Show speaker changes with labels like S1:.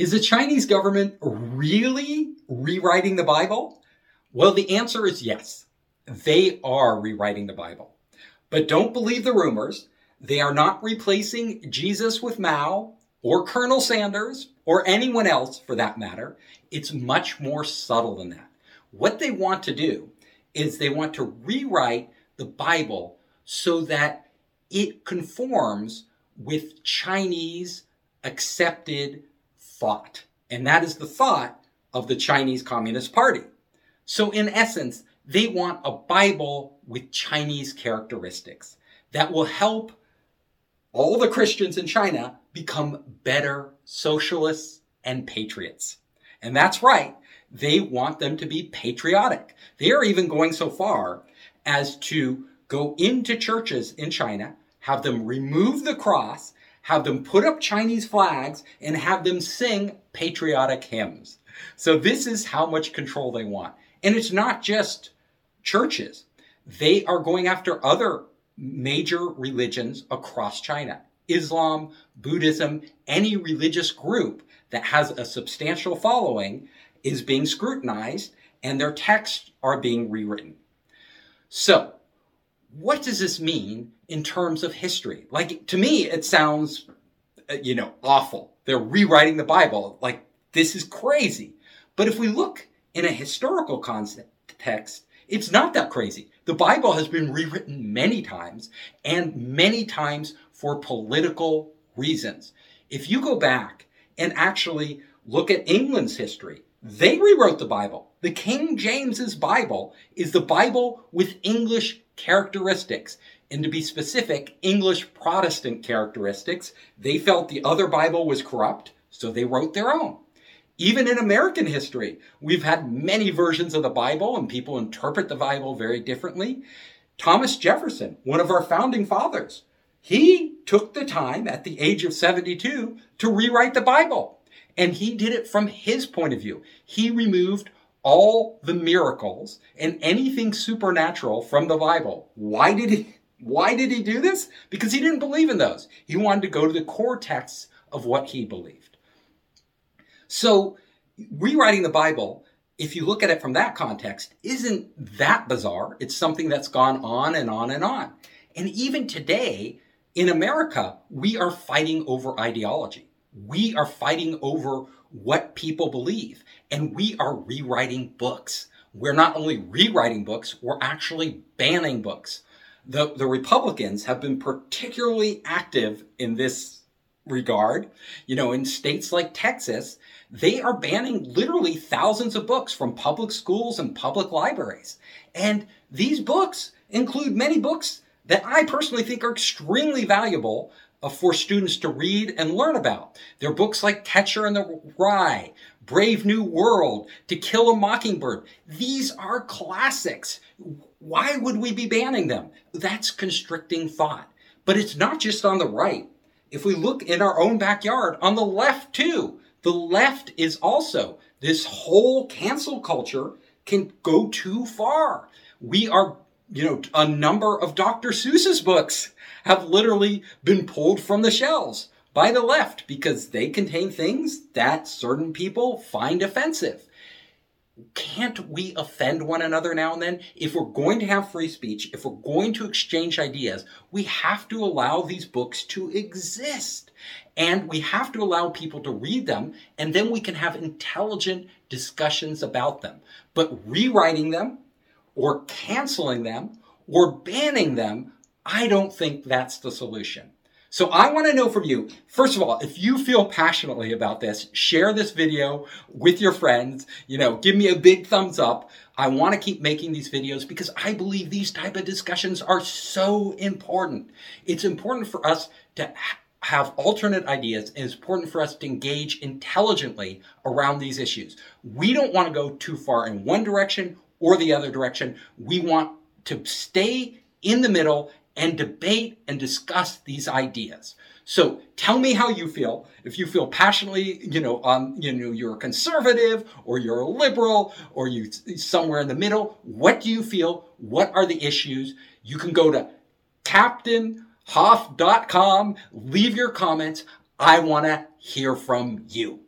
S1: Is the Chinese government really rewriting the Bible? Well, the answer is yes. They are rewriting the Bible. But don't believe the rumors. They are not replacing Jesus with Mao or Colonel Sanders or anyone else for that matter. It's much more subtle than that. What they want to do is they want to rewrite the Bible so that it conforms with Chinese accepted thought. And that is the thought of the Chinese Communist Party. So in essence, they want a Bible with Chinese characteristics that will help all the Christians in China become better socialists and patriots. And that's right. They want them to be patriotic. They are even going so far as to go into churches in China, have them remove the cross, have them put up Chinese flags, and have them sing patriotic hymns. So this is how much control they want. And it's not just churches. They are going after other major religions across China. Islam, Buddhism, any religious group that has a substantial following is being scrutinized and their texts are being rewritten. So, what does this mean in terms of history? Like, to me, it sounds, uh, you know, awful. They're rewriting the Bible. Like, this is crazy. But if we look in a historical context, it's not that crazy. The Bible has been rewritten many times and many times for political reasons. If you go back and actually look at England's history, they rewrote the Bible. The King James's Bible is the Bible with English characteristics. And to be specific, English Protestant characteristics. They felt the other Bible was corrupt, so they wrote their own. Even in American history, we've had many versions of the Bible and people interpret the Bible very differently. Thomas Jefferson, one of our founding fathers, he took the time at the age of 72 to rewrite the Bible. And he did it from his point of view. He removed all the miracles and anything supernatural from the Bible. Why did he, why did he do this? Because he didn't believe in those. He wanted to go to the core texts of what he believed. So rewriting the Bible, if you look at it from that context, isn't that bizarre. It's something that's gone on and on and on. And even today in America, we are fighting over ideology. We are fighting over what people believe, and we are rewriting books. We're not only rewriting books, we're actually banning books. The, the Republicans have been particularly active in this regard. You know, in states like Texas, they are banning literally thousands of books from public schools and public libraries. And these books include many books that I personally think are extremely valuable Uh, for students to read and learn about. There are books like Catcher in the Rye, Brave New World, To Kill a Mockingbird. These are classics. Why would we be banning them? That's constricting thought. But it's not just on the right. If we look in our own backyard, on the left too, the left is also this whole cancel culture can go too far. We are, you know, a number of Dr. Seuss's books have literally been pulled from the shelves by the left because they contain things that certain people find offensive. Can't we offend one another now and then? If we're going to have free speech, if we're going to exchange ideas, we have to allow these books to exist. And we have to allow people to read them, and then we can have intelligent discussions about them. But rewriting them, or canceling them, or banning them I don't think that's the solution. So I want to know from you, first of all, if you feel passionately about this, share this video with your friends, you know, give me a big thumbs up. I want to keep making these videos because I believe these type of discussions are so important. It's important for us to have alternate ideas and it's important for us to engage intelligently around these issues. We don't want to go too far in one direction or the other direction. We want to stay in the middle and debate and discuss these ideas. So tell me how you feel. If you feel passionately, you know, um, you know, you're a conservative or you're a liberal or you somewhere in the middle. What do you feel? What are the issues? You can go to captainhoff.com, leave your comments. I want to hear from you.